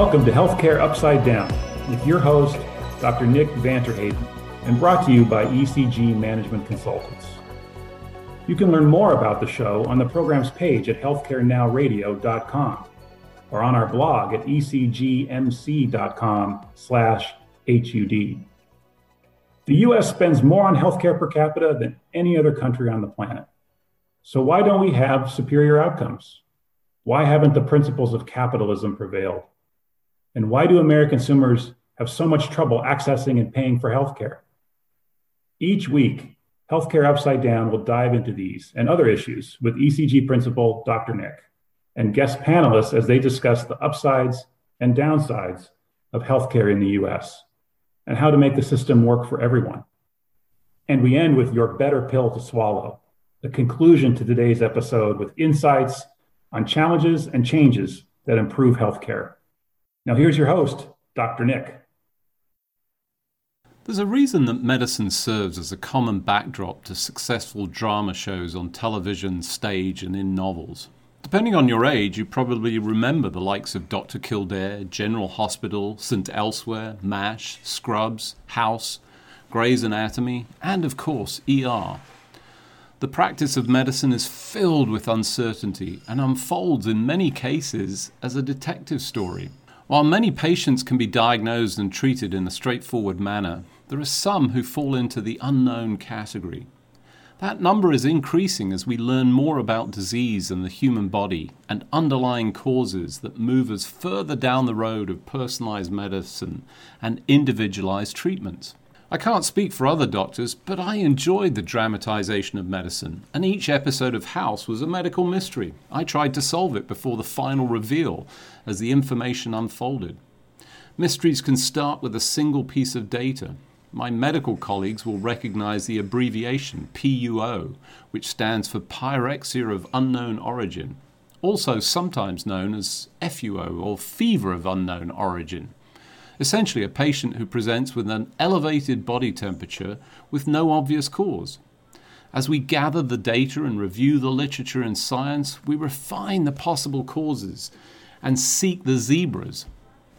Welcome to Healthcare Upside Down with your host, Dr. Nick van Terheyden, and brought to you by ECG Management Consultants. You can learn more about the show on the program's page at healthcarenowradio.com or on our blog at ecgmc.com slash HUD. The US spends more on healthcare per capita than any other country on the planet. So why don't we have superior outcomes? Why haven't the principles of capitalism prevailed? And why do American consumers have so much trouble accessing and paying for healthcare? Each week, Healthcare Upside Down will dive into these and other issues with ECG principal Dr. Nick and guest panelists as they discuss the upsides and downsides of healthcare in the US and how to make the system work for everyone. And we end with your better pill to swallow, the conclusion to today's episode with insights on challenges and changes that improve healthcare. Now, here's your host, Dr. Nick. There's a reason that medicine serves as a common backdrop to successful drama shows on television, stage, and in novels. Depending on your age, you probably remember the likes of Dr. Kildare, General Hospital, St. Elsewhere, MASH, Scrubs, House, Grey's Anatomy, and of course, ER. The practice of medicine is filled with uncertainty and unfolds in many cases as a detective story. While many patients can be diagnosed and treated in a straightforward manner, there are some who fall into the unknown category. That number is increasing as we learn more about disease and the human body and underlying causes that move us further down the road of personalized medicine and individualized treatments. I can't speak for other doctors, but I enjoyed the dramatization of medicine, and each episode of House was a medical mystery. I tried to solve it before the final reveal as the information unfolded. Mysteries can start with a single piece of data. My medical colleagues will recognize the abbreviation PUO, which stands for pyrexia of unknown origin, also sometimes known as FUO or fever of unknown origin essentially a patient who presents with an elevated body temperature with no obvious cause. As we gather the data and review the literature and science, we refine the possible causes and seek the zebras.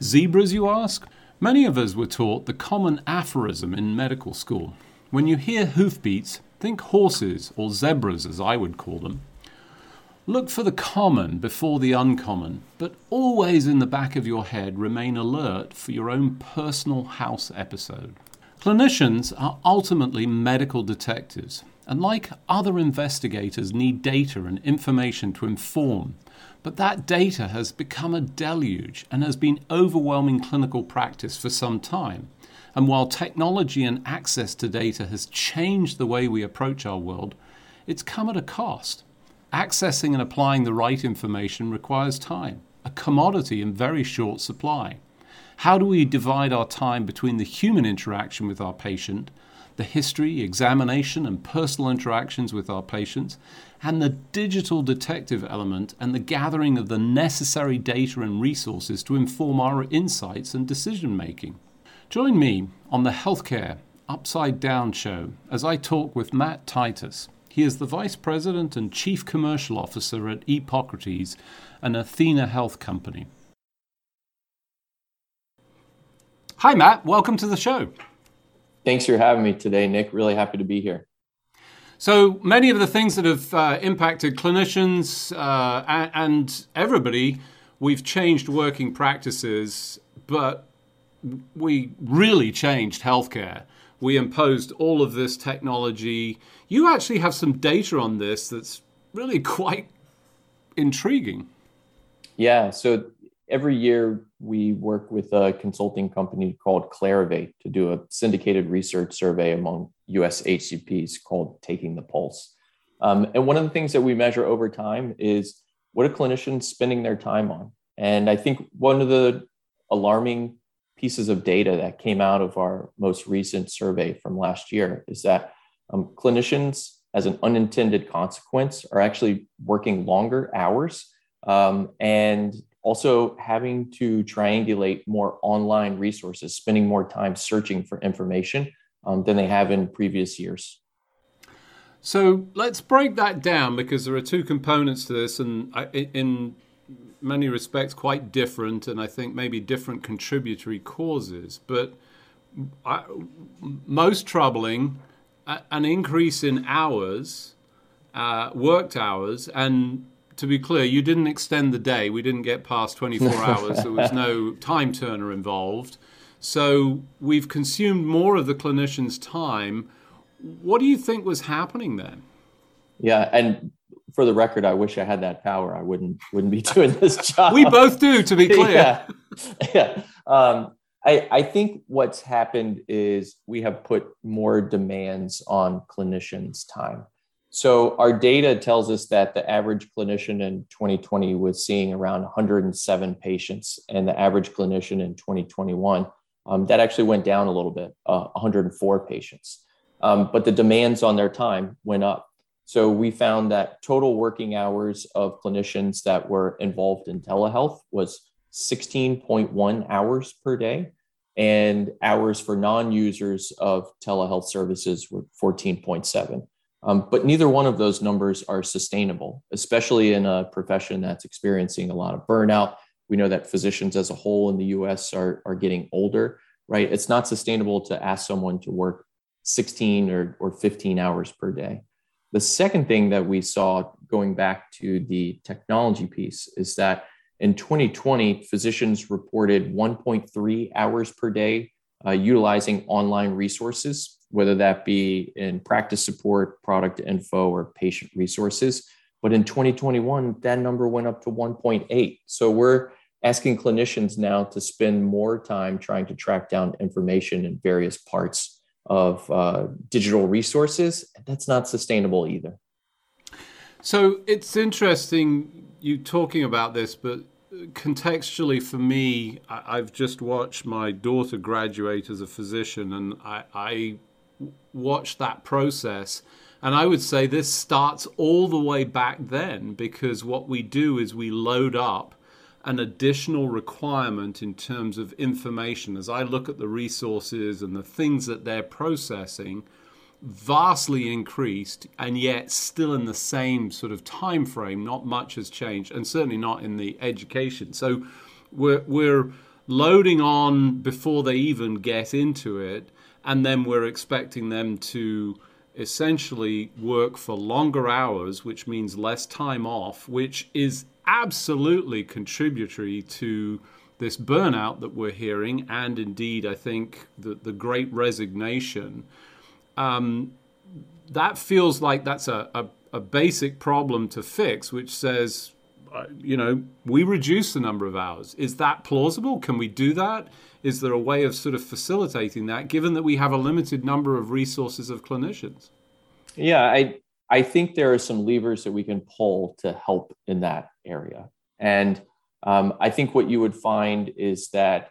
Zebras, you ask? Many of us were taught the common aphorism in medical school. When you hear hoofbeats, think horses, or zebras as I would call them. Look for the common before the uncommon, but always in the back of your head remain alert for your own personal house episode. Clinicians are ultimately medical detectives, and like other investigators, need data and information to inform. But that data has become a deluge and has been overwhelming clinical practice for some time. And while technology and access to data has changed the way we approach our world, it's come at a cost. Accessing and applying the right information requires time, a commodity in very short supply. How do we divide our time between the human interaction with our patient, the history, examination, and personal interactions with our patients, and the digital detective element and the gathering of the necessary data and resources to inform our insights and decision making? Join me on the Healthcare Upside Down show as I talk with Matt Titus. He is the Vice President and Chief Commercial Officer at Epocrates, an athenahealth company. Hi, Matt. Welcome to the show. Thanks for having me today, Nick. Really happy to be here. So many of the things that have uh, impacted clinicians uh, and, and everybody, we've changed working practices, but we really changed healthcare we imposed all of this technology. You actually have some data on this that's really quite intriguing. Yeah. So every year we work with a consulting company called Clarivate to do a syndicated research survey among US HCPs called Taking the Pulse. Um, and one of the things that we measure over time is what are clinicians spending their time on? And I think one of the alarming pieces of data that came out of our most recent survey from last year is that um, clinicians, as an unintended consequence, are actually working longer hours um, and also having to triangulate more online resources, spending more time searching for information um, than they have in previous years. So let's break that down because there are two components to this, and in many respects quite different, and I think maybe different contributory causes. But I, most troubling, an increase in hours, uh, worked hours, and to be clear, you didn't extend the day. We didn't get past 24 hours. There was no time turner involved. So we've consumed more of the clinician's time. What do you think was happening then? Yeah, and for the record, I wish I had that power. I wouldn't wouldn't be doing this job. we both do, to be clear. yeah, yeah. Um, I, I think what's happened is we have put more demands on clinicians' time. So our data tells us that the average clinician in 2020 was seeing around 107 patients, and the average clinician in 2021 um, that actually went down a little bit, uh, 104 patients. Um, but the demands on their time went up. So we found that total working hours of clinicians that were involved in telehealth was 16.1 hours per day, and hours for non users of telehealth services were 14.7. Um, but neither one of those numbers are sustainable, especially in a profession that's experiencing a lot of burnout. We know that physicians as a whole in the US are, are getting older, right? It's not sustainable to ask someone to work 16 or, or 15 hours per day. The second thing that we saw going back to the technology piece is that in 2020, physicians reported 1.3 hours per day uh, utilizing online resources, whether that be in practice support, product info, or patient resources. But in 2021, that number went up to 1.8. So we're asking clinicians now to spend more time trying to track down information in various parts of uh, digital resources. And that's not sustainable either. So it's interesting you talking about this, but contextually for me, I've just watched my daughter graduate as a physician, and I, I watched that process. And I would say this starts all the way back then because what we do is we load up an additional requirement in terms of information. As I look at the resources and the things that they're processing, vastly increased and yet still in the same sort of time frame not much has changed and certainly not in the education. So we're we're loading on before they even get into it and then we're expecting them to essentially work for longer hours which means less time off which is absolutely contributory to this burnout that we're hearing and indeed I think the the great resignation um, that feels like that's a, a, a, basic problem to fix, which says, uh, you know, we reduce the number of hours. Is that plausible? Can we do that? Is there a way of sort of facilitating that, given that we have a limited number of resources of clinicians? Yeah, I I think there are some levers that we can pull to help in that area, and um, I think what you would find is that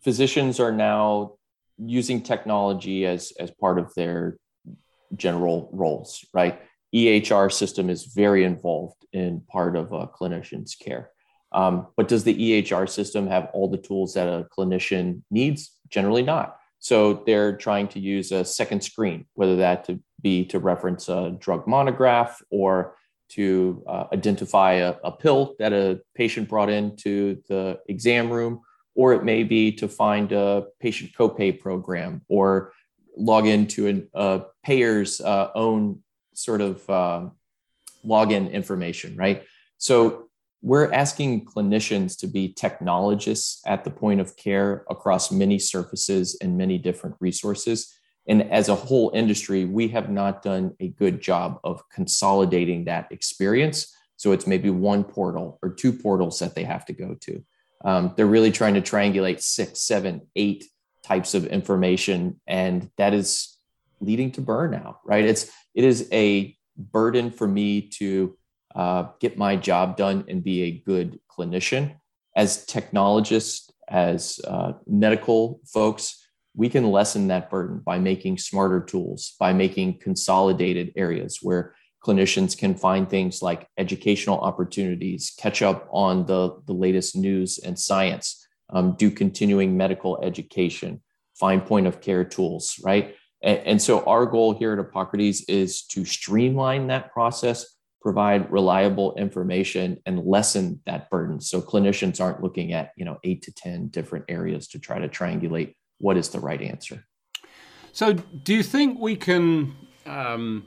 physicians are now using technology as as part of their general roles, right? EHR system is very involved in part of a clinician's care. Um, but does the EHR system have all the tools that a clinician needs? Generally not. So they're trying to use a second screen, whether that to be to reference a drug monograph or to uh, identify a, a, pill that a patient brought into the exam room or it may be to find a patient copay program or log into a, a payer's uh, own sort of uh, login information, right? So we're asking clinicians to be technologists at the point of care across many surfaces and many different resources. And as a whole industry, we have not done a good job of consolidating that experience. So it's maybe one portal or two portals that they have to go to. Um, they're really trying to triangulate six, seven, eight types of information, and that is leading to burnout. Right? It's it is a burden for me to uh, get my job done and be a good clinician. As technologists, as uh, medical folks, we can lessen that burden by making smarter tools, by making consolidated areas where clinicians can find things like educational opportunities, catch up on the, the latest news and science, um, do continuing medical education, find point of care tools, right? And, and so our goal here at Epocrates is to streamline that process provide reliable information and lessen that burden so clinicians aren't looking at you know 8 to 10 different areas to try to triangulate what is the right answer so do you think we can um,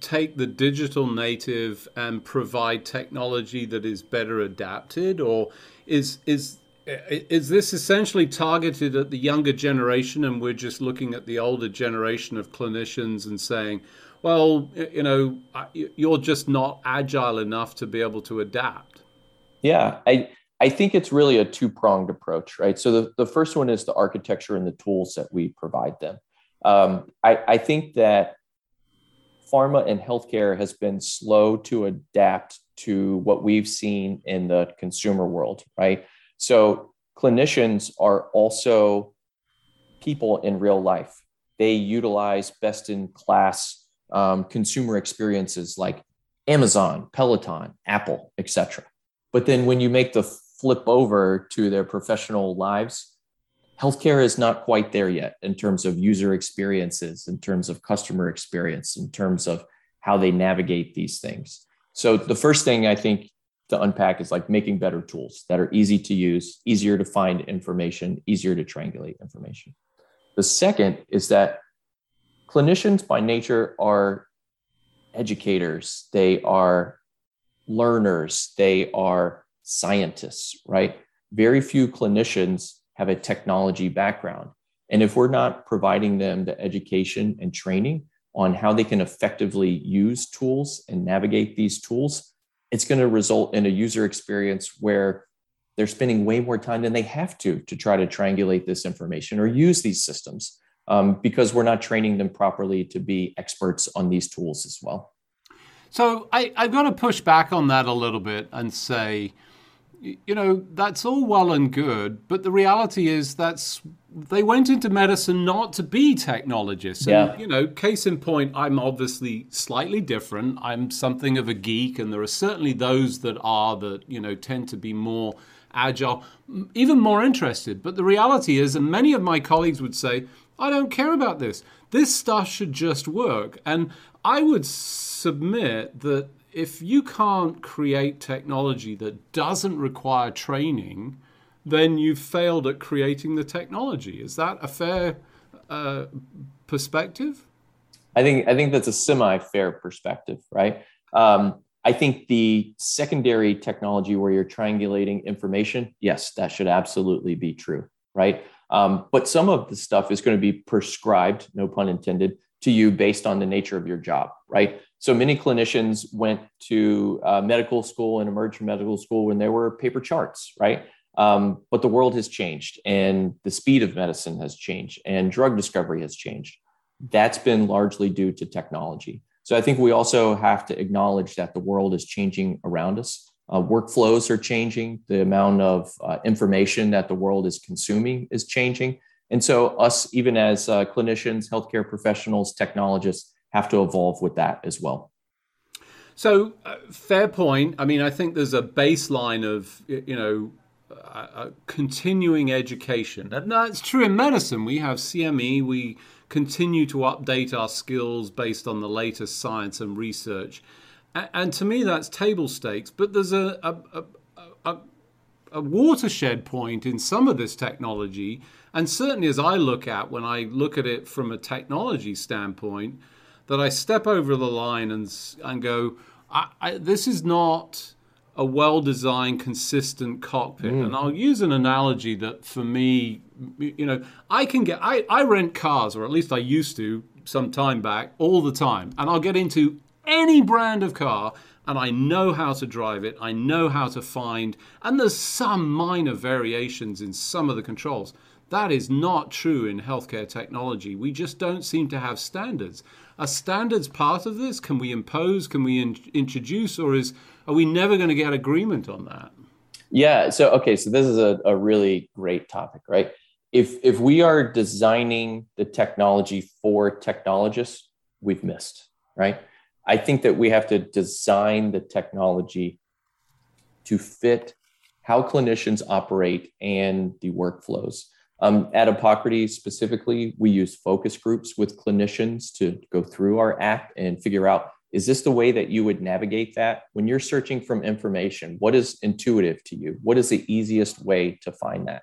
take the digital native and provide technology that is better adapted or is is is this essentially targeted at the younger generation and we're just looking at the older generation of clinicians and saying well you know you're just not agile enough to be able to adapt yeah i i think it's really a two pronged approach right? So the, the first one is the architecture and the tools that we provide them. Um, I, I think that pharma and healthcare has been slow to adapt to what we've seen in the consumer world, right? So clinicians are also people in real life. They utilize best in class um, consumer experiences like Amazon, Peloton, Apple, etc. But then when you make the flip over to their professional lives, healthcare is not quite there yet in terms of user experiences, in terms of customer experience, in terms of how they navigate these things. So the first thing I think to unpack is like making better tools that are easy to use, easier to find information, easier to triangulate information. The second is that clinicians by nature are educators, they are learners, they are scientists, right? Very few clinicians have a technology background. And if we're not providing them the education and training on how they can effectively use tools and navigate these tools, it's going to result in a user experience where they're spending way more time than they have to to try to triangulate this information or use these systems um, because we're not training them properly to be experts on these tools as well. So I, I've got to push back on that a little bit and say, you know, that's all well and good, but the reality is that's they went into medicine not to be technologists. And, yeah. you know, case in point, I'm obviously slightly different. I'm something of a geek, and there are certainly those that are that, you know, tend to be more agile, even more interested. But the reality is, and many of my colleagues would say, I don't care about this. This stuff should just work. And I would submit that if you can't create technology that doesn't require training, then you've failed at creating the technology. Is that a fair uh, perspective? I think I think that's a semi-fair perspective, right? Um, I think the secondary technology where you're triangulating information, yes, that should absolutely be true, right? Um, but some of the stuff is going to be prescribed, no pun intended, to you based on the nature of your job, right? So many clinicians went to uh, medical school and emerged from medical school when there were paper charts, right? Um, but the world has changed and the speed of medicine has changed and drug discovery has changed. That's been largely due to technology. So I think we also have to acknowledge that the world is changing around us. Uh, workflows are changing. The amount of uh, information that the world is consuming is changing. And so, us, even as uh, clinicians, healthcare professionals, technologists, have to evolve with that as well. So, uh, fair point. I mean, I think there's a baseline of, you know, uh, continuing education. And that's true in medicine. We have CME, we continue to update our skills based on the latest science and research. And, and to me, that's table stakes. But there's a, a, a, a watershed point in some of this technology. And certainly, as I look at when I look at it from a technology standpoint, that I step over the line and and go, I, I, this is not a well-designed, consistent cockpit. Mm. And I'll use an analogy that, for me, you know, I can get I, I rent cars, or at least I used to some time back, all the time, and I'll get into any brand of car and I know how to drive it. I know how to find, and there's some minor variations in some of the controls. That is not true in healthcare technology. We just don't seem to have standards. Are standards part of this? Can we impose? Can we in- introduce? Or is are we never going to get agreement on that? Yeah. So okay. So this is a, a really great topic, right? If if we are designing the technology for technologists, we've missed, right? I think that we have to design the technology to fit how clinicians operate and the workflows. Um, at Epocrates specifically, we use focus groups with clinicians to go through our app and figure out is this the way that you would navigate that? When you're searching from information what is intuitive to you? What is the easiest way to find that?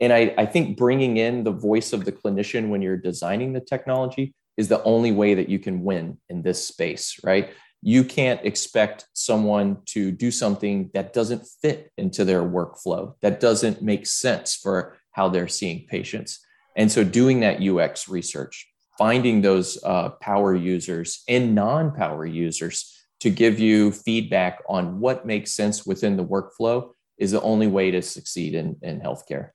And I, I think bringing in the voice of the clinician when you're designing the technology is the only way that you can win in this space right? You can't expect someone to do something that doesn't fit into their workflow that doesn't make sense for how they're seeing patients and so doing that ux research finding those uh, power users and non-power users to give you feedback on what makes sense within the workflow is the only way to succeed in, in healthcare.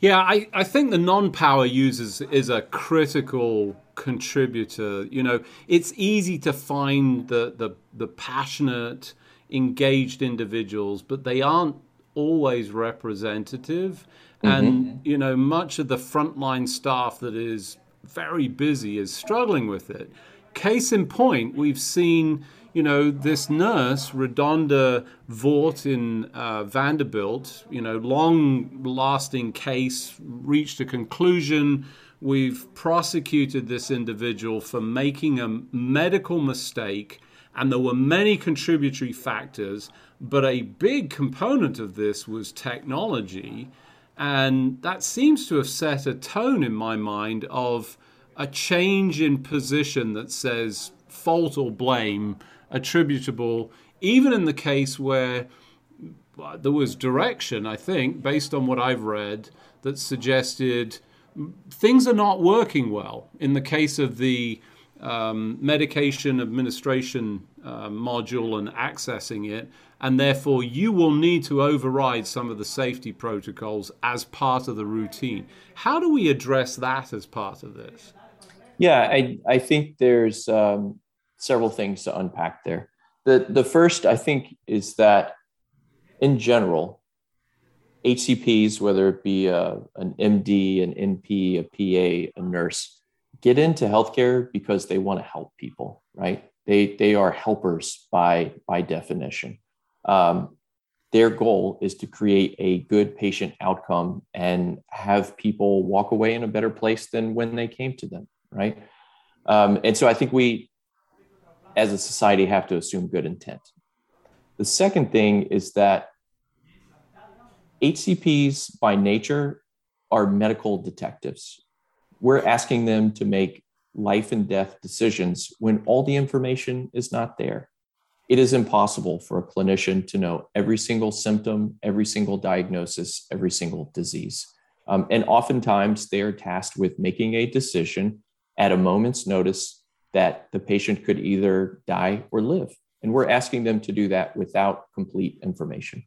Yeah, I, I think the non-power users is a critical contributor. You know, it's easy to find the the, the passionate, engaged individuals, but they aren't always representative. Mm-hmm. And you know, much of the frontline staff that is very busy is struggling with it. Case in point, we've seen, you know, this nurse, Redonda Vaught in uh, Vanderbilt, you know, long lasting case, reached a conclusion. We've prosecuted this individual for making a medical mistake, and there were many contributory factors, but a big component of this was technology. And that seems to have set a tone in my mind of a change in position that says fault or blame attributable, even in the case where there was direction, I think, based on what I've read, that suggested things are not working well. In the case of the um, medication administration uh, module and accessing it, and therefore you will need to override some of the safety protocols as part of the routine. How do we address that as part of this? Yeah, I, I think there's um, several things to unpack there. The, the first, I think, is that in general, HCPs, whether it be a, uh, an MD, an NP, a PA, a nurse, get into healthcare because they want to help people, right? They, they are helpers by, by definition. Um, their goal is to create a good patient outcome and have people walk away in a better place than when they came to them, right? Um, and so I think we, as a society, have to assume good intent. The second thing is that HCPs by nature are medical detectives. We're asking them to make life and death decisions when all the information is not there it is impossible for a clinician to know every single symptom, every single diagnosis, every single disease. Um, and oftentimes they are tasked with making a decision at a moment's notice that the patient could either die or live. And we're asking them to do that without complete information.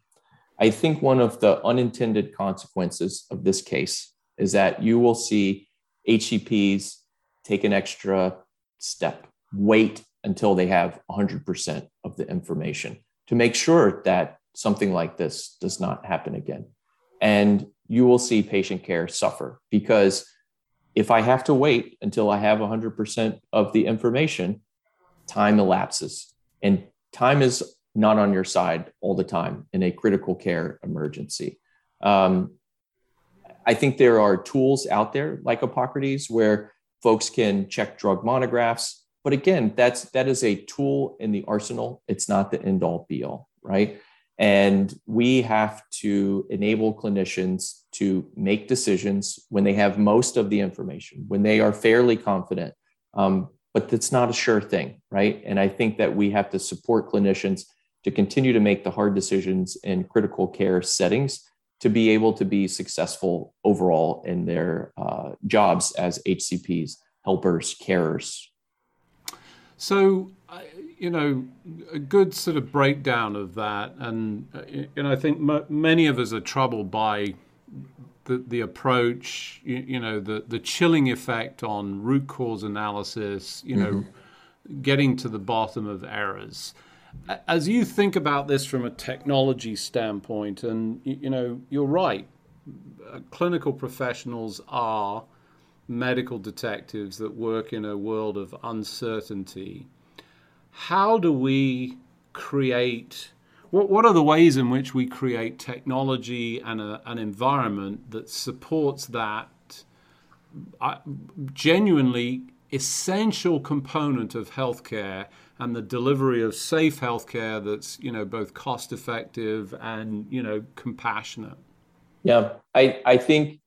I think one of the unintended consequences of this case is that you will see HCPs take an extra step, wait until they have 100% of the information to make sure that something like this does not happen again. And you will see patient care suffer because if I have to wait until I have 100% of the information, time elapses. And time is not on your side all the time in a critical care emergency. Um, I think there are tools out there like Epocrates where folks can check drug monographs, but again, that's that is a tool in the arsenal. It's not the end all be all, right? And we have to enable clinicians to make decisions when they have most of the information, when they are fairly confident. Um, but that's not a sure thing, right? And I think that we have to support clinicians to continue to make the hard decisions in critical care settings to be able to be successful overall in their uh, jobs as HCPs, helpers, carers, so, you know, a good sort of breakdown of that, and uh, you know, I think m- many of us are troubled by the the approach, you, you, know, the the chilling effect on root cause analysis, you know, mm-hmm. getting to the bottom of errors. As you think about this from a technology standpoint, and you know, you're right, uh, clinical professionals are medical detectives that work in a world of uncertainty. How do we create? What, what are the ways in which we create technology and a, an environment that supports that uh, genuinely essential component of healthcare and the delivery of safe healthcare that's you know both cost effective and you know compassionate yeah i i think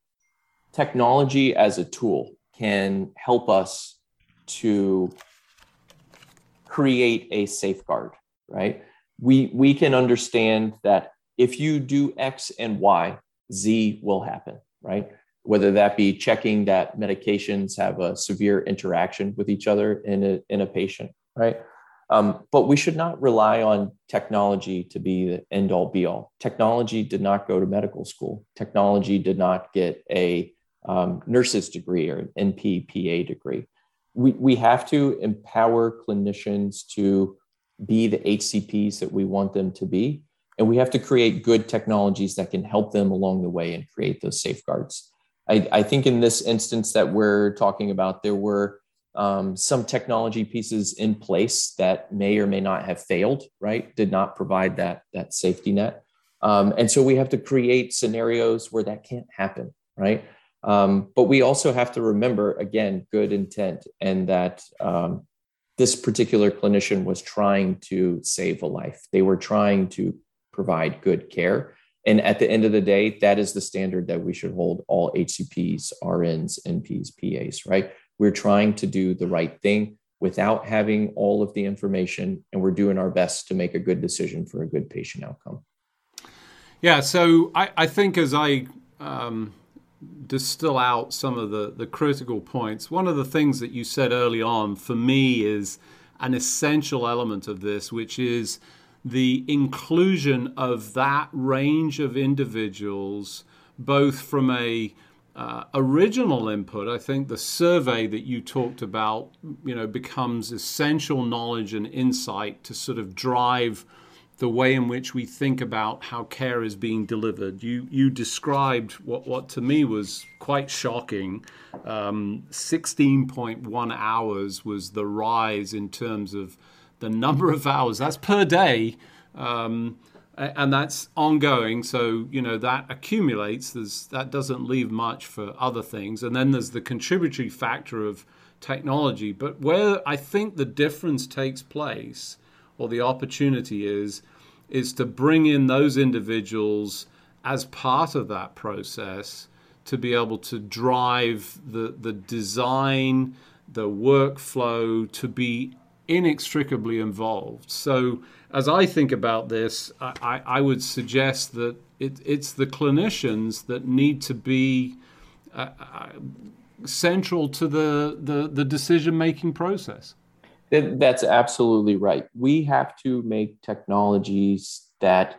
technology as a tool can help us to create a safeguard right we we can understand that if you do x and y z will happen right whether that be checking that medications have a severe interaction with each other in a, in a patient right um, but we should not rely on technology to be the end all be all. Technology did not go to medical school. Technology did not get a um, nurse's degree or an NPPA degree. We, we have to empower clinicians to be the HCPs that we want them to be. And we have to create good technologies that can help them along the way and create those safeguards. I, I think in this instance that we're talking about, there were um, some technology pieces in place that may or may not have failed, right? Did not provide that, that safety net. Um, and so we have to create scenarios where that can't happen, right? Um, but we also have to remember, again, good intent and that um, this particular clinician was trying to save a life. They were trying to provide good care. And at the end of the day, that is the standard that we should hold all HCPs, RNs, NPs, PAs, right? We're trying to do the right thing without having all of the information, and we're doing our best to make a good decision for a good patient outcome. Yeah, so I, I think as I um, distill out some of the, the critical points, one of the things that you said early on for me is an essential element of this, which is the inclusion of that range of individuals, both from a uh, original input, I think the survey that you talked about, you know, becomes essential knowledge and insight to sort of drive the way in which we think about how care is being delivered. You you described what what to me was quite shocking. Um, Sixteen point one hours was the rise in terms of the number of hours. That's per day. Um, and that's ongoing so you know that accumulates there's that doesn't leave much for other things and then there's the contributory factor of technology but where i think the difference takes place or the opportunity is is to bring in those individuals as part of that process to be able to drive the the design the workflow to be inextricably involved so as I think about this, I, I would suggest that it, it's the clinicians that need to be uh, uh, central to the, the, the decision making process. That's absolutely right. We have to make technologies that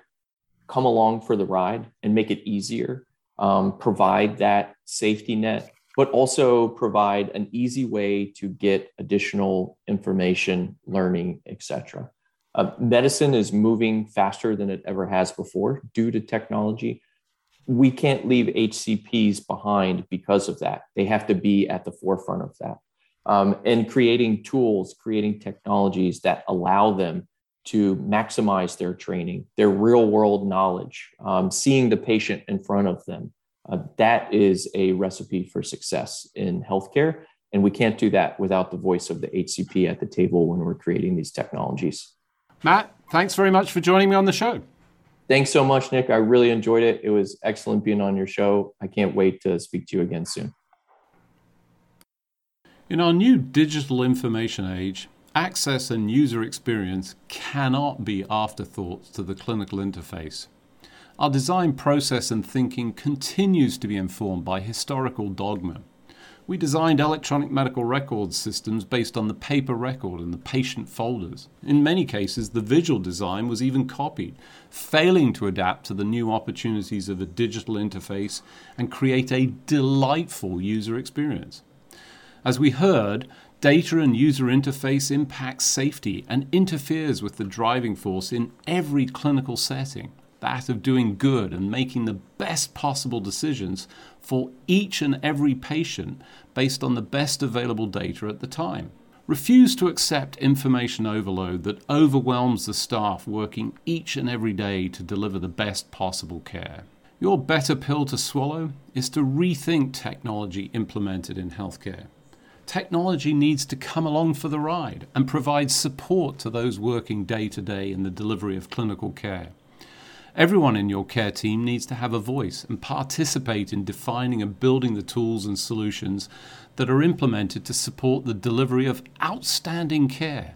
come along for the ride and make it easier, um, provide that safety net, but also provide an easy way to get additional information, learning, etc. Uh, medicine is moving faster than it ever has before due to technology. We can't leave HCPs behind because of that. They have to be at the forefront of that. Um, and creating tools, creating technologies that allow them to maximize their training, their real world knowledge, um, seeing the patient in front of them. Uh, that is a recipe for success in healthcare. And we can't do that without the voice of the HCP at the table when we're creating these technologies. Matt, thanks very much for joining me on the show. Thanks so much, Nick. I really enjoyed it. It was excellent being on your show. I can't wait to speak to you again soon. In our new digital information age, access and user experience cannot be afterthoughts to the clinical interface. Our design process and thinking continues to be informed by historical dogma. We designed electronic medical record systems based on the paper record and the patient folders. In many cases, the visual design was even copied, failing to adapt to the new opportunities of a digital interface and create a delightful user experience. As we heard, data and user interface impacts safety and interferes with the driving force in every clinical setting that of doing good and making the best possible decisions for each and every patient based on the best available data at the time. Refuse to accept information overload that overwhelms the staff working each and every day to deliver the best possible care. Your better pill to swallow is to rethink technology implemented in healthcare. Technology needs to come along for the ride and provide support to those working day to day in the delivery of clinical care. Everyone in your care team needs to have a voice and participate in defining and building the tools and solutions that are implemented to support the delivery of outstanding care.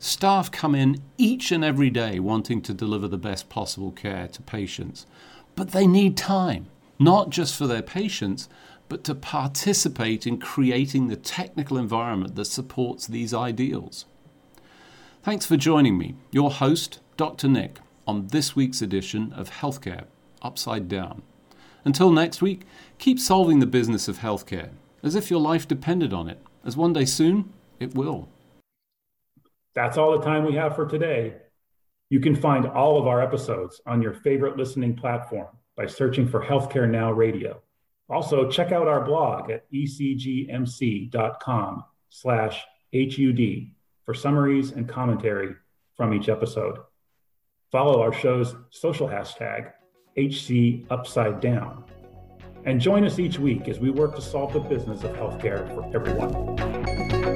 Staff come in each and every day wanting to deliver the best possible care to patients, but they need time, not just for their patients, but to participate in creating the technical environment that supports these ideals. Thanks for joining me, your host, Dr. Nick, on this week's edition of Healthcare Upside Down. Until next week, keep solving the business of healthcare as if your life depended on it, as one day soon it will. That's all the time we have for today. You can find all of our episodes on your favorite listening platform by searching for Healthcare Now Radio. Also, check out our blog at ecgmc.com slash HUD for summaries and commentary from each episode. Follow our show's social hashtag, HC Upside Down. And join us each week as we work to solve the business of healthcare for everyone.